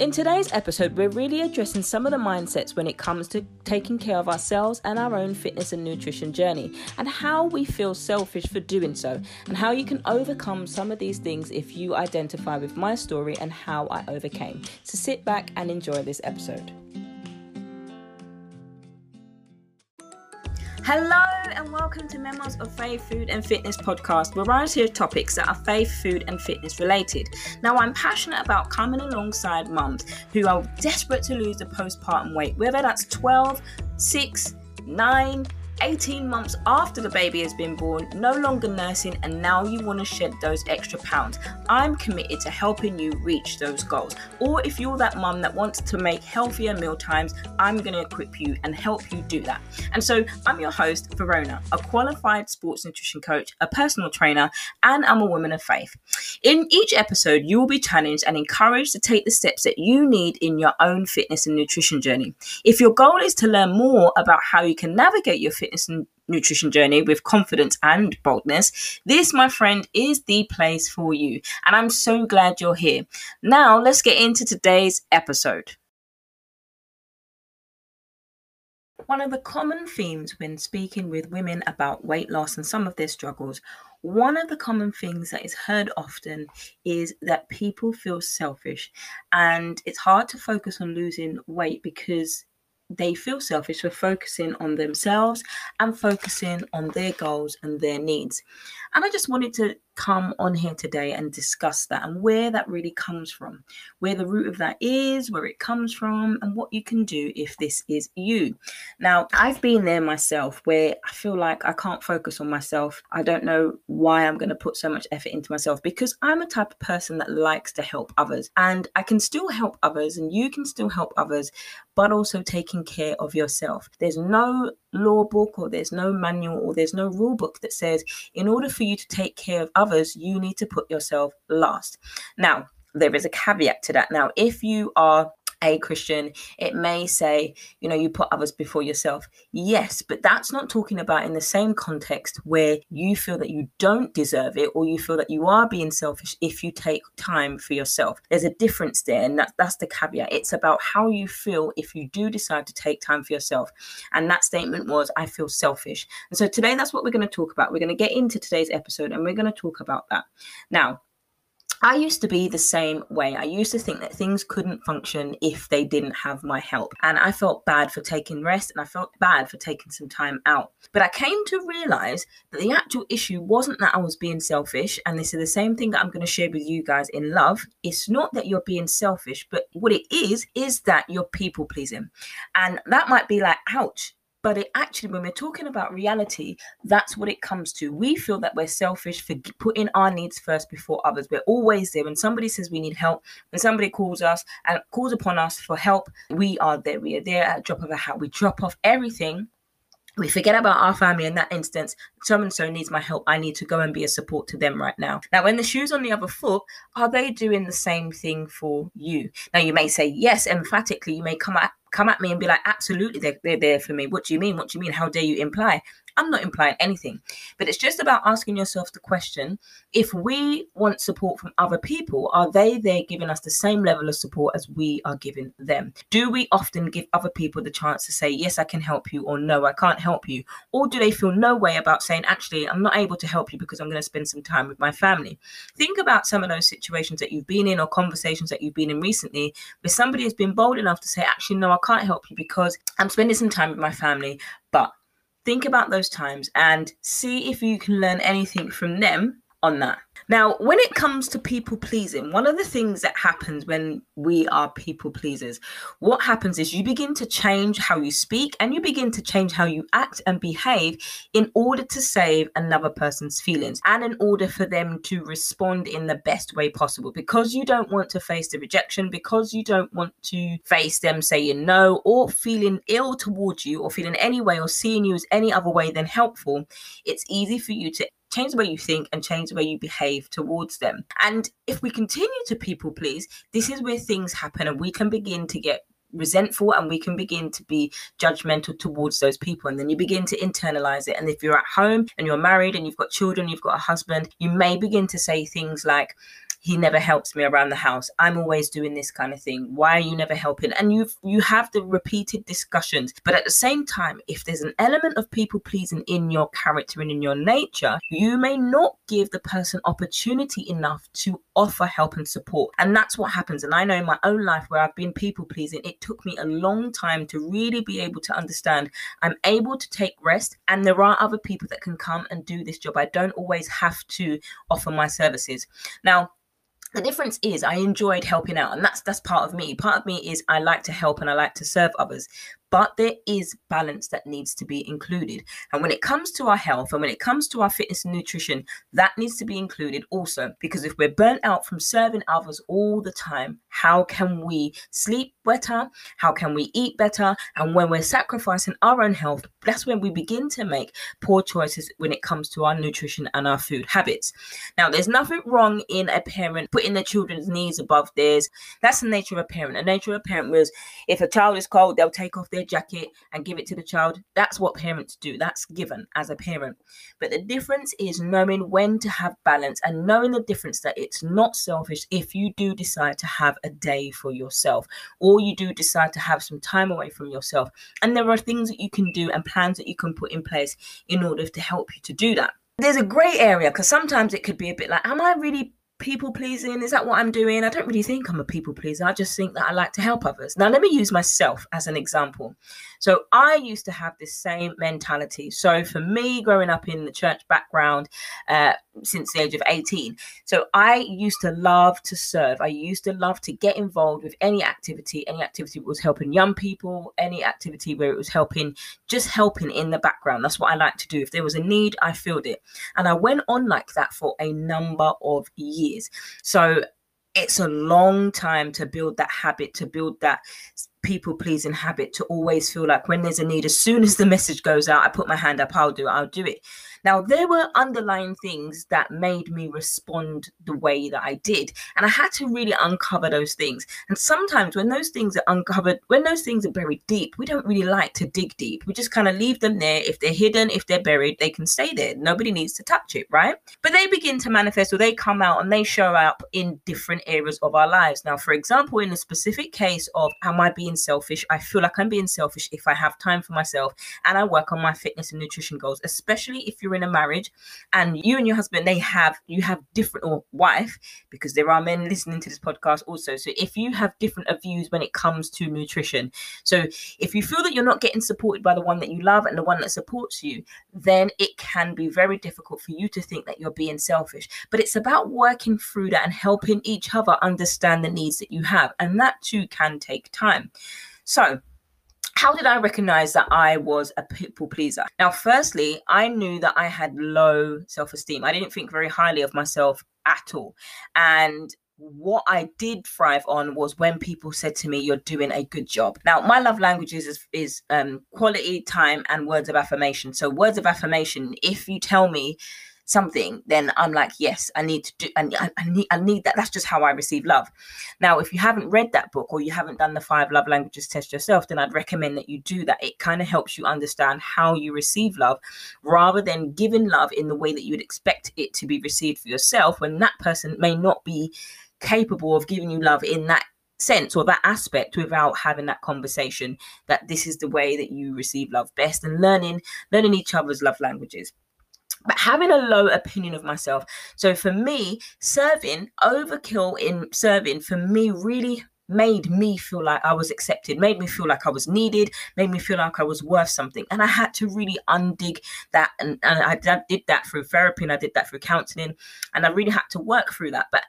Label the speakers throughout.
Speaker 1: In today's episode, we're really addressing some of the mindsets when it comes to taking care of ourselves and our own fitness and nutrition journey, and how we feel selfish for doing so, and how you can overcome some of these things if you identify with my story and how I overcame. So sit back and enjoy this episode. Hello and welcome to Memoirs of Faith, Food and Fitness podcast, I share topics that are faith, food, and fitness related. Now, I'm passionate about coming alongside mums who are desperate to lose the postpartum weight, whether that's 12, 6, 9, 18 months after the baby has been born, no longer nursing, and now you want to shed those extra pounds. I'm committed to helping you reach those goals. Or if you're that mum that wants to make healthier meal times, I'm going to equip you and help you do that. And so I'm your host, Verona, a qualified sports nutrition coach, a personal trainer, and I'm a woman of faith. In each episode, you will be challenged and encouraged to take the steps that you need in your own fitness and nutrition journey. If your goal is to learn more about how you can navigate your fitness and nutrition journey with confidence and boldness, this, my friend, is the place for you. And I'm so glad you're here. Now, let's get into today's episode. One of the common themes when speaking with women about weight loss and some of their struggles, one of the common things that is heard often is that people feel selfish. And it's hard to focus on losing weight because they feel selfish for focusing on themselves and focusing on their goals and their needs. And I just wanted to come on here today and discuss that and where that really comes from, where the root of that is, where it comes from, and what you can do if this is you. Now, I've been there myself where I feel like I can't focus on myself. I don't know why I'm going to put so much effort into myself because I'm a type of person that likes to help others and I can still help others and you can still help others, but also taking care of yourself. There's no law book or there's no manual or there's no rule book that says in order for you to take care of others, you need to put yourself last. Now, there is a caveat to that. Now, if you are a Christian, it may say, you know, you put others before yourself. Yes, but that's not talking about in the same context where you feel that you don't deserve it or you feel that you are being selfish if you take time for yourself. There's a difference there, and that, that's the caveat. It's about how you feel if you do decide to take time for yourself. And that statement was, I feel selfish. And so today, that's what we're going to talk about. We're going to get into today's episode and we're going to talk about that. Now, I used to be the same way. I used to think that things couldn't function if they didn't have my help. And I felt bad for taking rest and I felt bad for taking some time out. But I came to realize that the actual issue wasn't that I was being selfish. And this is the same thing that I'm going to share with you guys in love. It's not that you're being selfish, but what it is, is that you're people pleasing. And that might be like, ouch, but it actually when we're talking about reality that's what it comes to we feel that we're selfish for putting our needs first before others we're always there when somebody says we need help when somebody calls us and calls upon us for help we are there we are there at drop of a hat we drop off everything we forget about our family in that instance. So and so needs my help. I need to go and be a support to them right now. Now, when the shoe's on the other foot, are they doing the same thing for you? Now, you may say yes emphatically. You may come at come at me and be like, absolutely, they're, they're there for me. What do you mean? What do you mean? How dare you imply? I'm not implying anything, but it's just about asking yourself the question if we want support from other people, are they there giving us the same level of support as we are giving them? Do we often give other people the chance to say, yes, I can help you, or no, I can't help you? Or do they feel no way about saying, actually, I'm not able to help you because I'm going to spend some time with my family? Think about some of those situations that you've been in or conversations that you've been in recently where somebody has been bold enough to say, actually, no, I can't help you because I'm spending some time with my family, but think about those times and see if you can learn anything from them on that. Now, when it comes to people pleasing, one of the things that happens when we are people pleasers, what happens is you begin to change how you speak and you begin to change how you act and behave in order to save another person's feelings and in order for them to respond in the best way possible. Because you don't want to face the rejection, because you don't want to face them saying no or feeling ill towards you or feeling any way or seeing you as any other way than helpful, it's easy for you to change the way you think and change the way you behave towards them. And if we continue to people please, this is where things happen and we can begin to get resentful and we can begin to be judgmental towards those people and then you begin to internalize it and if you're at home and you're married and you've got children you've got a husband you may begin to say things like he never helps me around the house. I'm always doing this kind of thing. Why are you never helping? And you you have the repeated discussions. But at the same time, if there's an element of people pleasing in your character and in your nature, you may not give the person opportunity enough to offer help and support. And that's what happens. And I know in my own life where I've been people pleasing, it took me a long time to really be able to understand I'm able to take rest and there are other people that can come and do this job. I don't always have to offer my services. Now, the difference is I enjoyed helping out, and that's that's part of me. Part of me is I like to help and I like to serve others but there is balance that needs to be included. And when it comes to our health and when it comes to our fitness and nutrition, that needs to be included also. Because if we're burnt out from serving others all the time, how can we sleep better? How can we eat better? And when we're sacrificing our own health, that's when we begin to make poor choices when it comes to our nutrition and our food habits. Now, there's nothing wrong in a parent putting their children's needs above theirs. That's the nature of a parent. The nature of a parent was if a child is cold, they'll take off their jacket and give it to the child. That's what parents do. That's given as a parent. But the difference is knowing when to have balance and knowing the difference that it's not selfish if you do decide to have a day for yourself or you do decide to have some time away from yourself. And there are things that you can do and plans that you can put in place in order to help you to do that. There's a grey area because sometimes it could be a bit like, am I really people pleasing? Is that what I'm doing? I don't really think I'm a people pleaser. I just think that I like to help others. Now, let me use myself as an example. So, I used to have this same mentality. So, for me, growing up in the church background uh, since the age of 18, so I used to love to serve. I used to love to get involved with any activity, any activity was helping young people, any activity where it was helping, just helping in the background. That's what I like to do. If there was a need, I filled it. And I went on like that for a number of years years. So it's a long time to build that habit, to build that people pleasing habit, to always feel like when there's a need, as soon as the message goes out, I put my hand up, I'll do it, I'll do it. Now, there were underlying things that made me respond the way that I did. And I had to really uncover those things. And sometimes when those things are uncovered, when those things are buried deep, we don't really like to dig deep. We just kind of leave them there. If they're hidden, if they're buried, they can stay there. Nobody needs to touch it, right? But they begin to manifest or they come out and they show up in different areas of our lives. Now, for example, in a specific case of am I being selfish? I feel like I'm being selfish if I have time for myself and I work on my fitness and nutrition goals, especially if you're in a marriage and you and your husband they have you have different or wife because there are men listening to this podcast also. So if you have different views when it comes to nutrition so if you feel that you're not getting supported by the one that you love and the one that supports you then it can be very difficult for you to think that you're being selfish. But it's about working through that and helping each other understand the needs that you have and that too can take time. So how did I recognize that I was a people pleaser? Now, firstly, I knew that I had low self esteem. I didn't think very highly of myself at all. And what I did thrive on was when people said to me, "You're doing a good job." Now, my love languages is, is um, quality time and words of affirmation. So, words of affirmation. If you tell me something, then I'm like, yes, I need to do, and I, I, need, I need that. That's just how I receive love. Now, if you haven't read that book or you haven't done the five love languages test yourself, then I'd recommend that you do that. It kind of helps you understand how you receive love rather than giving love in the way that you would expect it to be received for yourself when that person may not be capable of giving you love in that sense or that aspect without having that conversation that this is the way that you receive love best and learning learning each other's love languages but having a low opinion of myself. So for me, serving, overkill in serving, for me, really made me feel like I was accepted, made me feel like I was needed, made me feel like I was worth something. And I had to really undig that. And, and I did that through therapy and I did that through counseling. And I really had to work through that. But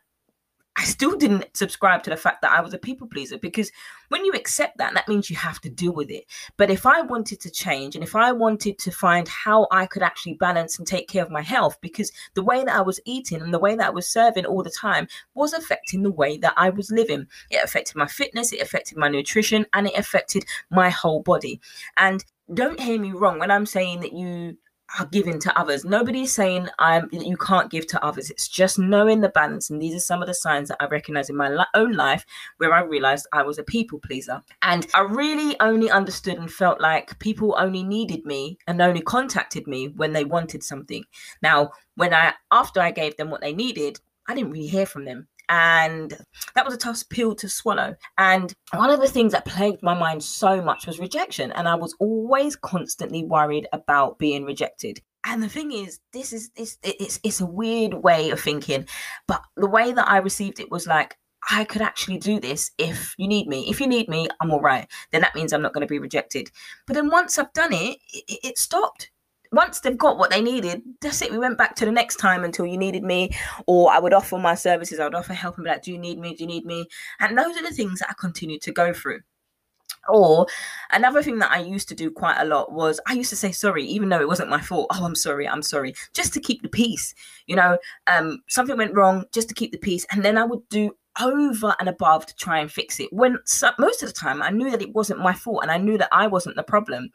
Speaker 1: I still didn't subscribe to the fact that I was a people pleaser because when you accept that, that means you have to deal with it. But if I wanted to change and if I wanted to find how I could actually balance and take care of my health, because the way that I was eating and the way that I was serving all the time was affecting the way that I was living. It affected my fitness, it affected my nutrition, and it affected my whole body. And don't hear me wrong when I'm saying that you are giving to others. Nobody's saying I'm you can't give to others. It's just knowing the balance. And these are some of the signs that I recognize in my li- own life where I realized I was a people pleaser. And I really only understood and felt like people only needed me and only contacted me when they wanted something. Now, when I after I gave them what they needed, I didn't really hear from them. And that was a tough pill to swallow. And one of the things that plagued my mind so much was rejection. And I was always constantly worried about being rejected. And the thing is, this is this it's it's a weird way of thinking, but the way that I received it was like I could actually do this if you need me. If you need me, I'm all right. Then that means I'm not going to be rejected. But then once I've done it, it, it stopped once they've got what they needed, that's it. We went back to the next time until you needed me, or I would offer my services. I would offer help and be like, "Do you need me? Do you need me?" And those are the things that I continue to go through. Or another thing that I used to do quite a lot was I used to say sorry, even though it wasn't my fault. Oh, I'm sorry, I'm sorry, just to keep the peace. You know, um, something went wrong, just to keep the peace, and then I would do over and above to try and fix it. When so, most of the time I knew that it wasn't my fault and I knew that I wasn't the problem,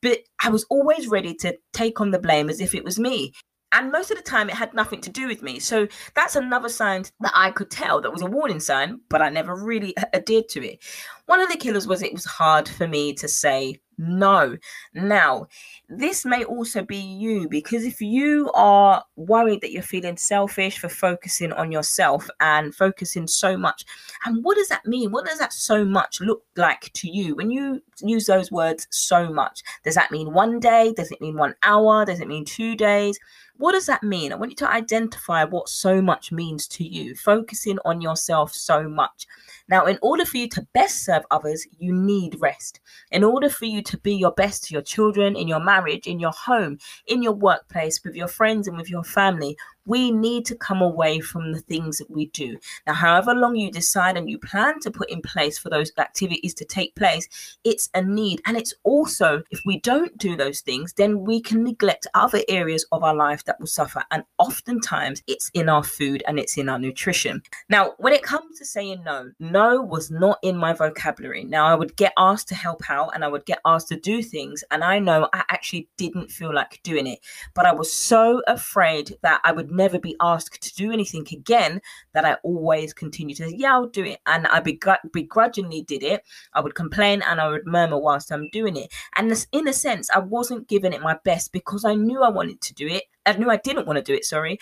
Speaker 1: but I was always ready to take on the blame as if it was me. And most of the time, it had nothing to do with me. So that's another sign that I could tell that was a warning sign, but I never really adhered to it. One of the killers was it was hard for me to say no. Now, this may also be you because if you are worried that you're feeling selfish for focusing on yourself and focusing so much, and what does that mean? What does that so much look like to you when you use those words so much? Does that mean one day? Does it mean one hour? Does it mean two days? What does that mean? I want you to identify what so much means to you, focusing on yourself so much. Now, in order for you to best serve others, you need rest. In order for you to be your best to your children, in your marriage, in your home, in your workplace, with your friends, and with your family, we need to come away from the things that we do. Now, however long you decide and you plan to put in place for those activities to take place, it's a need. And it's also, if we don't do those things, then we can neglect other areas of our life that will suffer. And oftentimes it's in our food and it's in our nutrition. Now, when it comes to saying no, no was not in my vocabulary. Now, I would get asked to help out and I would get asked to do things. And I know I actually didn't feel like doing it, but I was so afraid that I would never be asked to do anything again that I always continue to say, yeah, I'll do it. And I begrudgingly did it. I would complain and I would murmur whilst I'm doing it. And in a sense, I wasn't giving it my best because I knew I wanted to do it. I knew I didn't want to do it, sorry,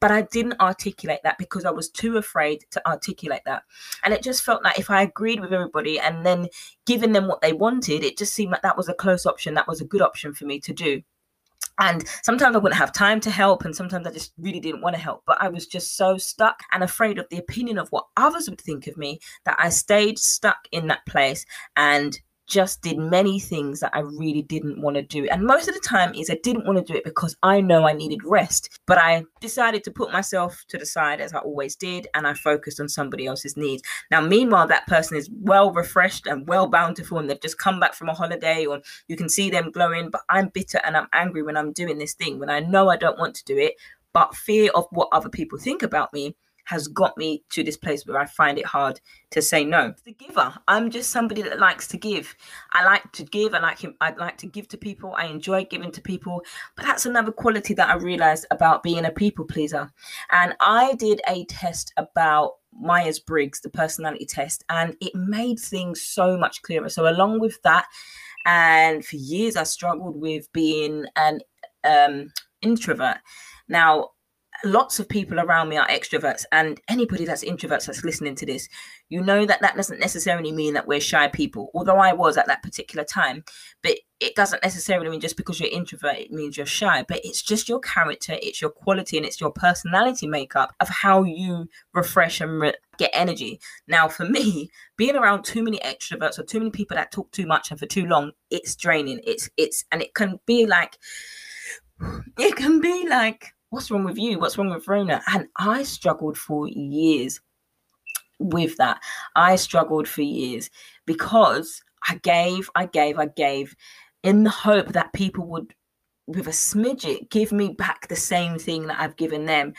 Speaker 1: but I didn't articulate that because I was too afraid to articulate that. And it just felt like if I agreed with everybody and then giving them what they wanted, it just seemed like that was a close option. That was a good option for me to do. And sometimes I wouldn't have time to help, and sometimes I just really didn't want to help. But I was just so stuck and afraid of the opinion of what others would think of me that I stayed stuck in that place and just did many things that I really didn't want to do. And most of the time is I didn't want to do it because I know I needed rest. But I decided to put myself to the side as I always did and I focused on somebody else's needs. Now meanwhile that person is well refreshed and well bountiful and they've just come back from a holiday or you can see them glowing, but I'm bitter and I'm angry when I'm doing this thing when I know I don't want to do it, but fear of what other people think about me has got me to this place where I find it hard to say no. The giver. I'm just somebody that likes to give. I like to give. I like him. I like to give to people. I enjoy giving to people. But that's another quality that I realized about being a people pleaser. And I did a test about Myers Briggs, the personality test, and it made things so much clearer. So along with that, and for years I struggled with being an um, introvert. Now lots of people around me are extroverts and anybody that's introverts that's listening to this you know that that doesn't necessarily mean that we're shy people although i was at that particular time. But it doesn't necessarily mean just because you're introvert it means you're shy but it's just your character it's your quality and it's your personality makeup of how you refresh and re- get energy. Now for me being around too many extroverts or too many people that talk too much and for too long it's draining. It's it's and it can be like it can be like what's wrong with you? What's wrong with Rona? And I struggled for years with that. I struggled for years because I gave, I gave, I gave in the hope that people would, with a smidget, give me back the same thing that I've given them.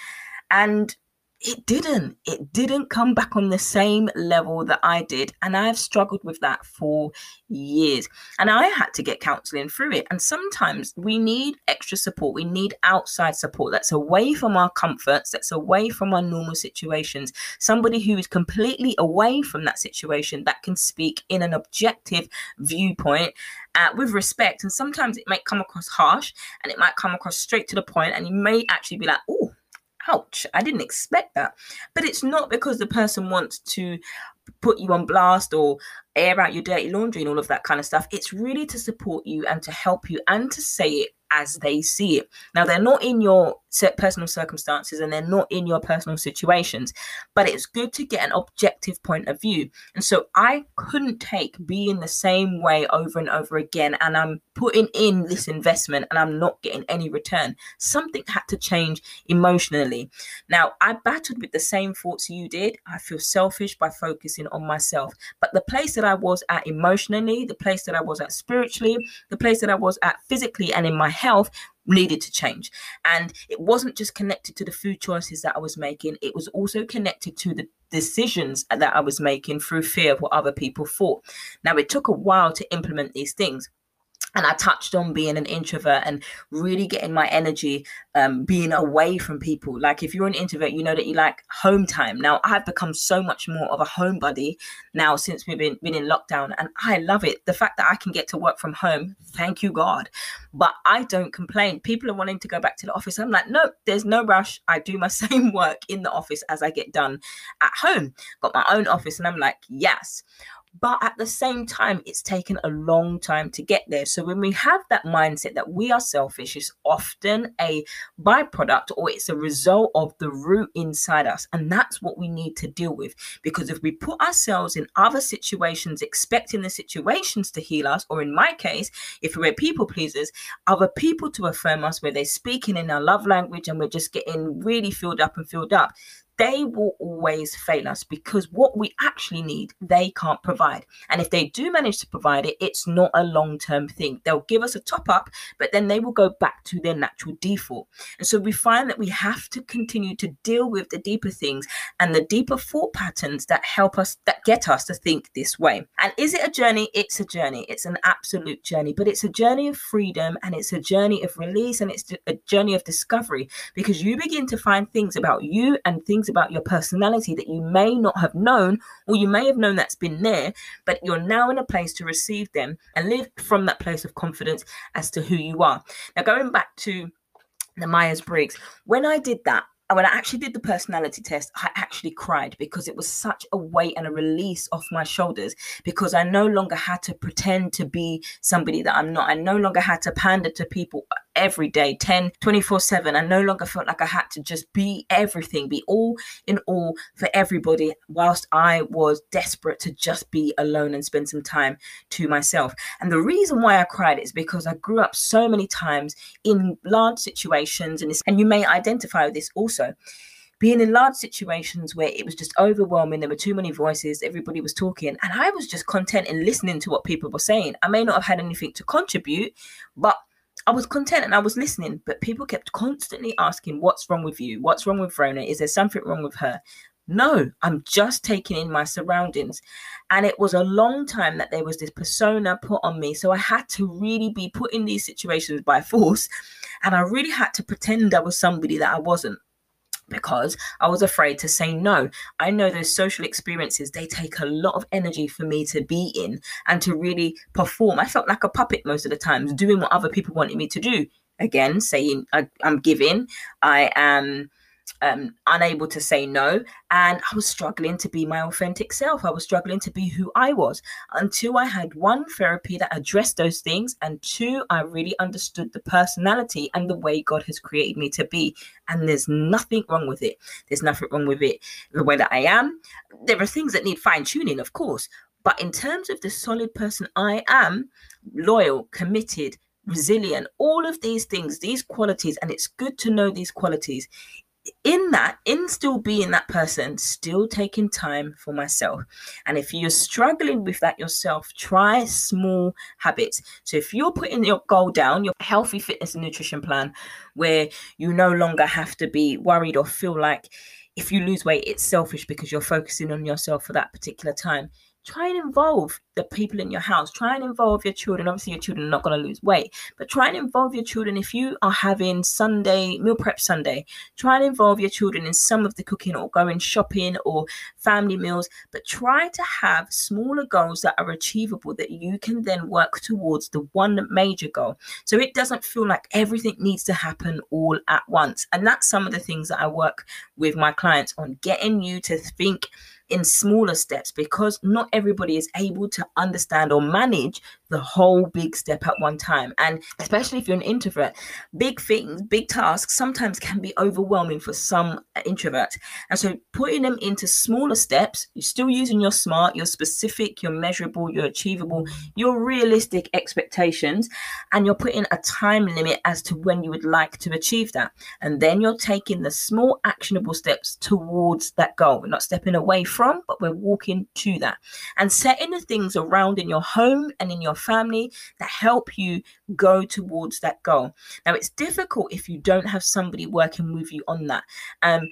Speaker 1: And it didn't. It didn't come back on the same level that I did. And I've struggled with that for years. And I had to get counseling through it. And sometimes we need extra support. We need outside support that's away from our comforts, that's away from our normal situations. Somebody who is completely away from that situation that can speak in an objective viewpoint uh, with respect. And sometimes it might come across harsh and it might come across straight to the point, And you may actually be like, oh, ouch, I didn't expect that. But it's not because the person wants to put you on blast or air out your dirty laundry and all of that kind of stuff. It's really to support you and to help you and to say it as they see it. Now, they're not in your personal circumstances and they're not in your personal situations, but it's good to get an objective point of view. And so I couldn't take being the same way over and over again, and I'm putting in this investment and I'm not getting any return. Something had to change emotionally. Now, I battled with the same thoughts you did. I feel selfish by focusing on myself, but the place that I was at emotionally, the place that I was at spiritually, the place that I was at physically, and in my health needed to change. And it wasn't just connected to the food choices that I was making, it was also connected to the decisions that I was making through fear of what other people thought. Now, it took a while to implement these things and I touched on being an introvert and really getting my energy um, being away from people. Like if you're an introvert, you know that you like home time. Now I've become so much more of a homebody now since we've been, been in lockdown, and I love it. The fact that I can get to work from home, thank you God. But I don't complain. People are wanting to go back to the office. I'm like, no, there's no rush. I do my same work in the office as I get done at home. Got my own office, and I'm like, yes. But at the same time, it's taken a long time to get there. So when we have that mindset that we are selfish, it's often a byproduct or it's a result of the root inside us. And that's what we need to deal with. Because if we put ourselves in other situations, expecting the situations to heal us, or in my case, if we're people pleasers, other people to affirm us where they're speaking in our love language and we're just getting really filled up and filled up, they will always fail us because what we actually need, they can't provide. And if they do manage to provide it, it's not a long term thing. They'll give us a top up, but then they will go back to their natural default. And so we find that we have to continue to deal with the deeper things and the deeper thought patterns that help us, that get us to think this way. And is it a journey? It's a journey. It's an absolute journey, but it's a journey of freedom and it's a journey of release and it's a journey of discovery because you begin to find things about you and things things about your personality that you may not have known, or you may have known that's been there, but you're now in a place to receive them and live from that place of confidence as to who you are. Now, going back to the Myers Briggs, when I did that, and when I actually did the personality test, I actually cried because it was such a weight and a release off my shoulders because I no longer had to pretend to be somebody that I'm not. I no longer had to pander to people every day 10 24 7 i no longer felt like i had to just be everything be all in all for everybody whilst i was desperate to just be alone and spend some time to myself and the reason why i cried is because i grew up so many times in large situations and, and you may identify with this also being in large situations where it was just overwhelming, there were too many voices, everybody was talking, and I was just content in listening to what people were saying. I may not have had anything to contribute, but I was content and I was listening, but people kept constantly asking, What's wrong with you? What's wrong with Rona? Is there something wrong with her? No, I'm just taking in my surroundings. And it was a long time that there was this persona put on me. So I had to really be put in these situations by force. And I really had to pretend I was somebody that I wasn't because I was afraid to say no. I know those social experiences, they take a lot of energy for me to be in and to really perform. I felt like a puppet most of the times, doing what other people wanted me to do. Again, saying I, am giving, I am um, unable to say no. And I was struggling to be my authentic self. I was struggling to be who I was until I had one therapy that addressed those things. And two, I really understood the personality and the way God has created me to be. And there's nothing wrong with it. There's nothing wrong with it the way that I am. There are things that need fine tuning, of course. But in terms of the solid person I am, loyal, committed, resilient, all of these things, these qualities, and it's good to know these qualities in that, in still being that person, still taking time for myself. And if you're struggling with that yourself, try small habits. So if you're putting your goal down, your healthy fitness and nutrition plan, where you no longer have to be worried or feel like if you lose weight, it's selfish because you're focusing on yourself for that particular time try and involve the people in your house. Try and involve your children. Obviously, your children are not going to lose weight, but try and involve your children. If you are having Sunday meal prep Sunday, try and involve your children in some of the cooking or going shopping or family meals. But try to have smaller goals that are achievable that you can then work towards the one major goal. So it doesn't feel like everything needs to happen all at once. And that's some of the things that I work with my clients on getting you to think in smaller steps because not everybody is able to understand or manage the whole big step at one time. And especially if you're an introvert, big things, big tasks sometimes can be overwhelming for some introverts. And so putting them into smaller steps, you're still using your smart, your specific, your measurable, your achievable, your realistic expectations, and you're putting a time limit as to when you would like to achieve that. And then you're taking the small actionable steps towards that goal. Not stepping away from, but we're walking to that. And setting the things around in your home and in your family that help you go towards that goal. Now, it's difficult if you don't have somebody working with you on that. Um,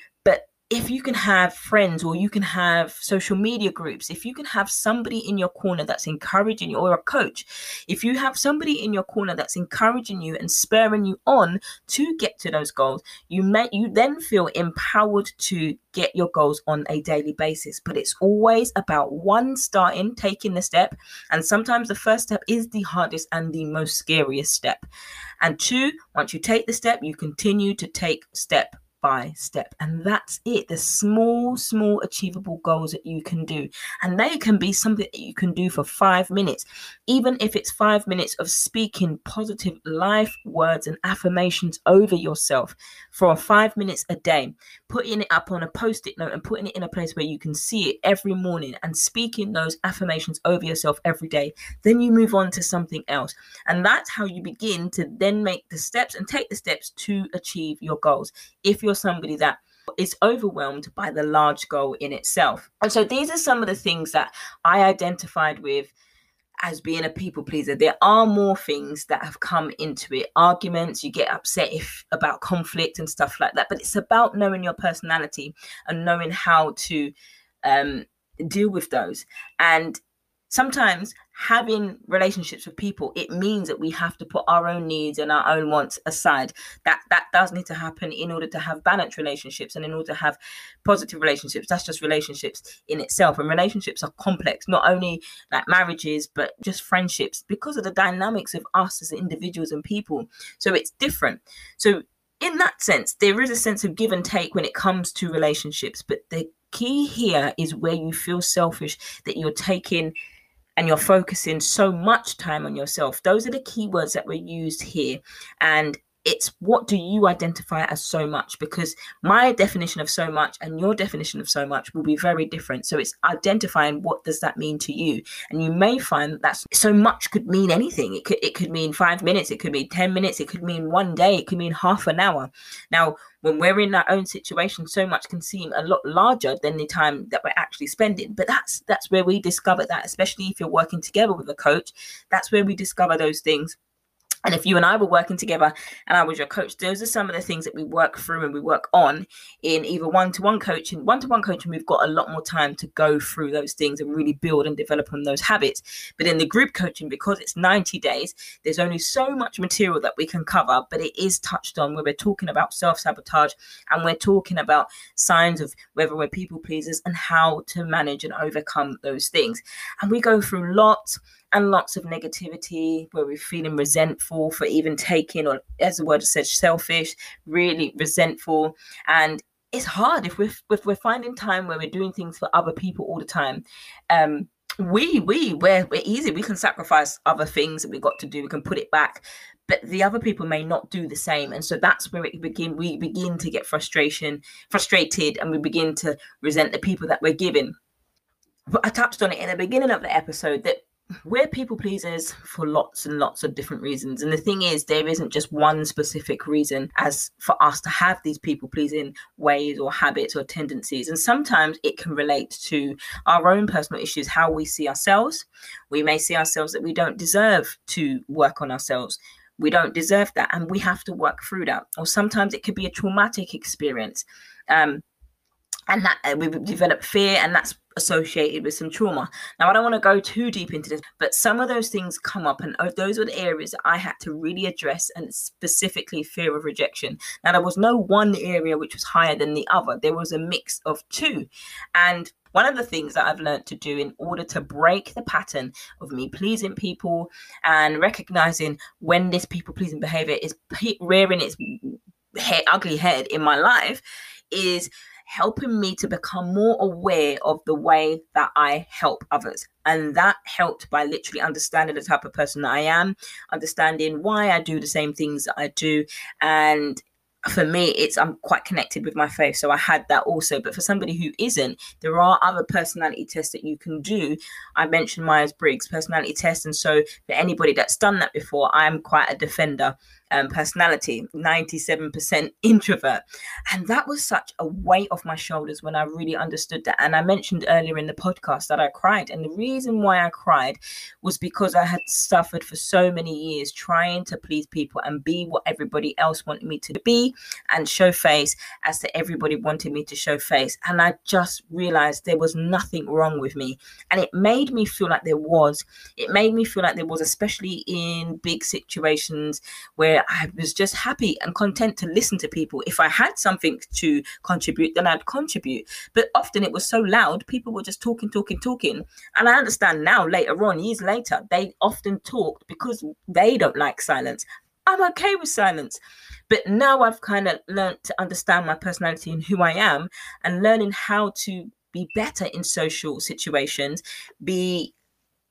Speaker 1: if you can have friends or you can have social media groups, if you can have somebody in your corner that's encouraging you, or a coach, if you have somebody in your corner that's encouraging you and spurring you on to get to those goals, you may you then feel empowered to get your goals on a daily basis. But it's always about one starting, taking the step, and sometimes the first step is the hardest and the most scariest step. And two, once you take the step, you continue to take step by step. And that's it. The small, small achievable goals that you can do. And they can be something that you can do for five minutes, even if it's five minutes of speaking positive life words and affirmations over yourself for five minutes a day, putting it up on a post it note and putting it in a place where you can see it every morning and speaking those affirmations over yourself every day. Then you move on to something else. And that's how you begin to then make the steps and take the steps to achieve your goals. If you're you're somebody that is overwhelmed by the large goal in itself. And so these are some of the things that I identified with as being a people pleaser. There are more things that have come into it. Arguments, you get upset if about conflict and stuff like that. But it's about knowing your personality and knowing how to um, deal with those. And sometimes having relationships with people it means that we have to put our own needs and our own wants aside. That that does need to happen in order to have balanced relationships and in order to have positive relationships. That's just relationships in itself. And relationships are complex not only like marriages but just friendships because of the dynamics of us as individuals and people. So it's different. So in that sense there is a sense of give and take when it comes to relationships but the key here is where you feel selfish that you're taking and you're focusing so much time on yourself. Those are the keywords that were used here. And it's what do you identify as so much? Because my definition of so much and your definition of so much will be very different. So it's identifying what does that mean to you. And you may find that so much could mean anything. It could it could mean 5 minutes it could mean 10 minutes it could mean one day it could mean half an hour. Now when we're in our own situation so much can seem a lot larger than the time that we're actually spending. But that's that's where we discover that especially if you're working together with a coach that's where we discover those things and if you and I were working together and I was your coach, those are some of the things that we work through and we work on in either one to one coaching. One to one coaching, we've got a lot more time to go through those things and really build and develop on those habits. But in the group coaching, because it's 90 days, there's only so much material that we can cover, but it is touched on where we're talking about self sabotage and we're talking about signs of whether we're people pleasers and how to manage and overcome those things. And we go through lots and lots of negativity where we're feeling resentful for even taking, or as the word says, selfish, really resentful. And it's hard if we're, if we're finding time where we're doing things for other people all the time. Um, we we we're, we're easy. We can sacrifice other things that we got to do. We can put it back. But the other people may not do the same. And so that's where it begin we begin to get frustration frustrated and we begin to resent the people that we're giving. But i touched on it in the beginning of the episode that we're people pleasers for lots and lots of different reasons. And the thing is, there isn't just one specific reason as for us to have these people pleasing ways or habits or tendencies. And sometimes it can relate to our own personal issues, how we see ourselves. We may see ourselves that we don't deserve to work on ourselves. We don't deserve that. And we have to work through that. Or sometimes it could be a traumatic experience. Um, and that uh, we develop fear and that's associated with some trauma. Now i don't want to go too deep into this but some of those things come up and those were the areas that i had to really address and specifically fear of rejection. Now there was no one area which was higher than the other. There was a mix of two. And one of the things that I've learned to do in order to break the pattern of me pleasing people and recognizing when this people pleasing behavior is rearing its ugly head in my life is helping me to become more aware of the way that I help others. And that helped by literally understanding the type of person that I am, understanding why I do the same things that I do, and for me it's i'm quite connected with my faith so i had that also. But for somebody who isn't there are other personality tests that you can do. I mentioned myers-briggs personality test. And so for anybody that's done that before i'm quite a defender um, personality, 97% introvert. And that was such a weight off my shoulders when I really understood that. And I mentioned earlier in the podcast that I cried. And the reason why I cried was because I had suffered for so many years trying to please people and be what everybody else wanted me to be and show face as to everybody wanted me to show face. And I just realized there was nothing wrong with me. And it made me feel like there was. It made me feel like there was, especially in big situations where I was just happy and content to listen to people. If I had something to contribute, then I'd contribute. But often it was so loud, people were just talking, talking, talking. And I understand now, later on, years later, they often talked because they don't like silence. I'm okay with silence. But now I've kind of learned to understand my personality and who I am and learning how to be better in social situations, be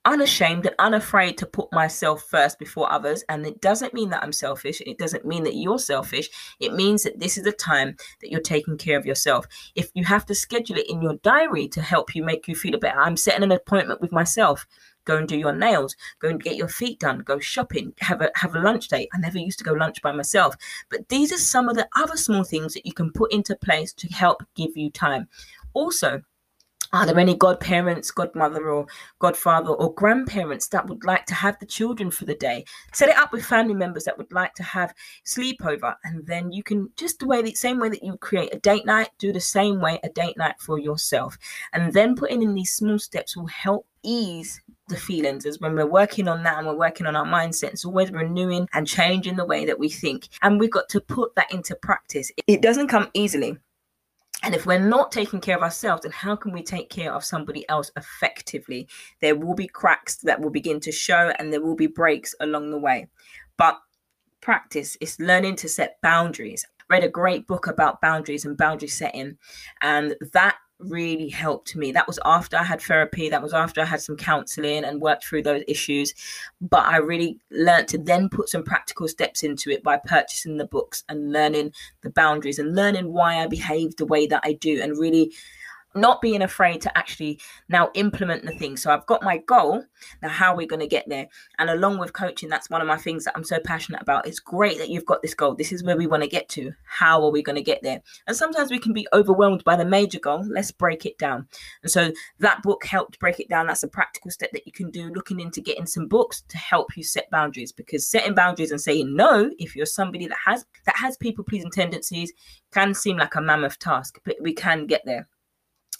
Speaker 1: unashamed and unafraid to put myself first before others. And it doesn't mean that I'm selfish. It doesn't mean that you're selfish. It means that this is a time that you're taking care of yourself. If you have to schedule it in your diary to help you make you feel better, I'm setting an appointment with myself. Go and do your nails. Go and get your feet done. Go shopping. Have a have a lunch date. I never used to go lunch by myself, but these are some of the other small things that you can put into place to help give you time. Also, are there any godparents, godmother, or godfather, or grandparents that would like to have the children for the day? Set it up with family members that would like to have sleepover, and then you can just the way the same way that you create a date night, do the same way a date night for yourself, and then putting in these small steps will help ease the feelings as when we're working on that and we're working on our mindset it's always renewing and changing the way that we think. And we've got to put that into practice. It doesn't come easily and if we're not taking care of ourselves, then how can we take care of somebody else effectively? There will be cracks that will begin to show and there will be breaks along the way. But practice is learning to set boundaries. I read a great book about boundaries and boundary setting, and that really helped me. That was after I had therapy, that was after I had some counseling and worked through those issues. But I really learned to then put some practical steps into it by purchasing the books and learning the boundaries and learning why I behave the way that I do and really not being afraid to actually now implement the thing. So I've got my goal. Now, how are we going to get there? And along with coaching, that's one of my things that I'm so passionate about. It's great that you've got this goal. This is where we want to get to. How are we going to get there? And sometimes we can be overwhelmed by the major goal. Let's break it down. And so that book helped break it down. That's a practical step that you can do, looking into getting some books to help you set boundaries. Because setting boundaries and saying no, if you're somebody that has that has people pleasing tendencies, can seem like a mammoth task, but we can get there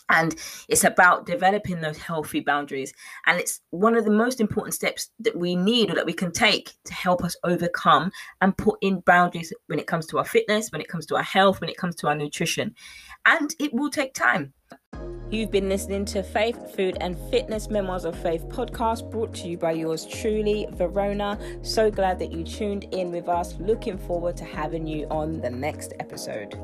Speaker 1: and it's about developing those healthy boundaries and it's one of the most important steps that we need or that we can take to help us overcome and put in boundaries when it comes to our fitness when it comes to our health when it comes to our nutrition and it will take time You've been listening to Faith, Food and Fitness Memoirs of Faith podcast brought to you by yours truly, Verona. So glad that you tuned in with us. Looking forward to having you on the next episode.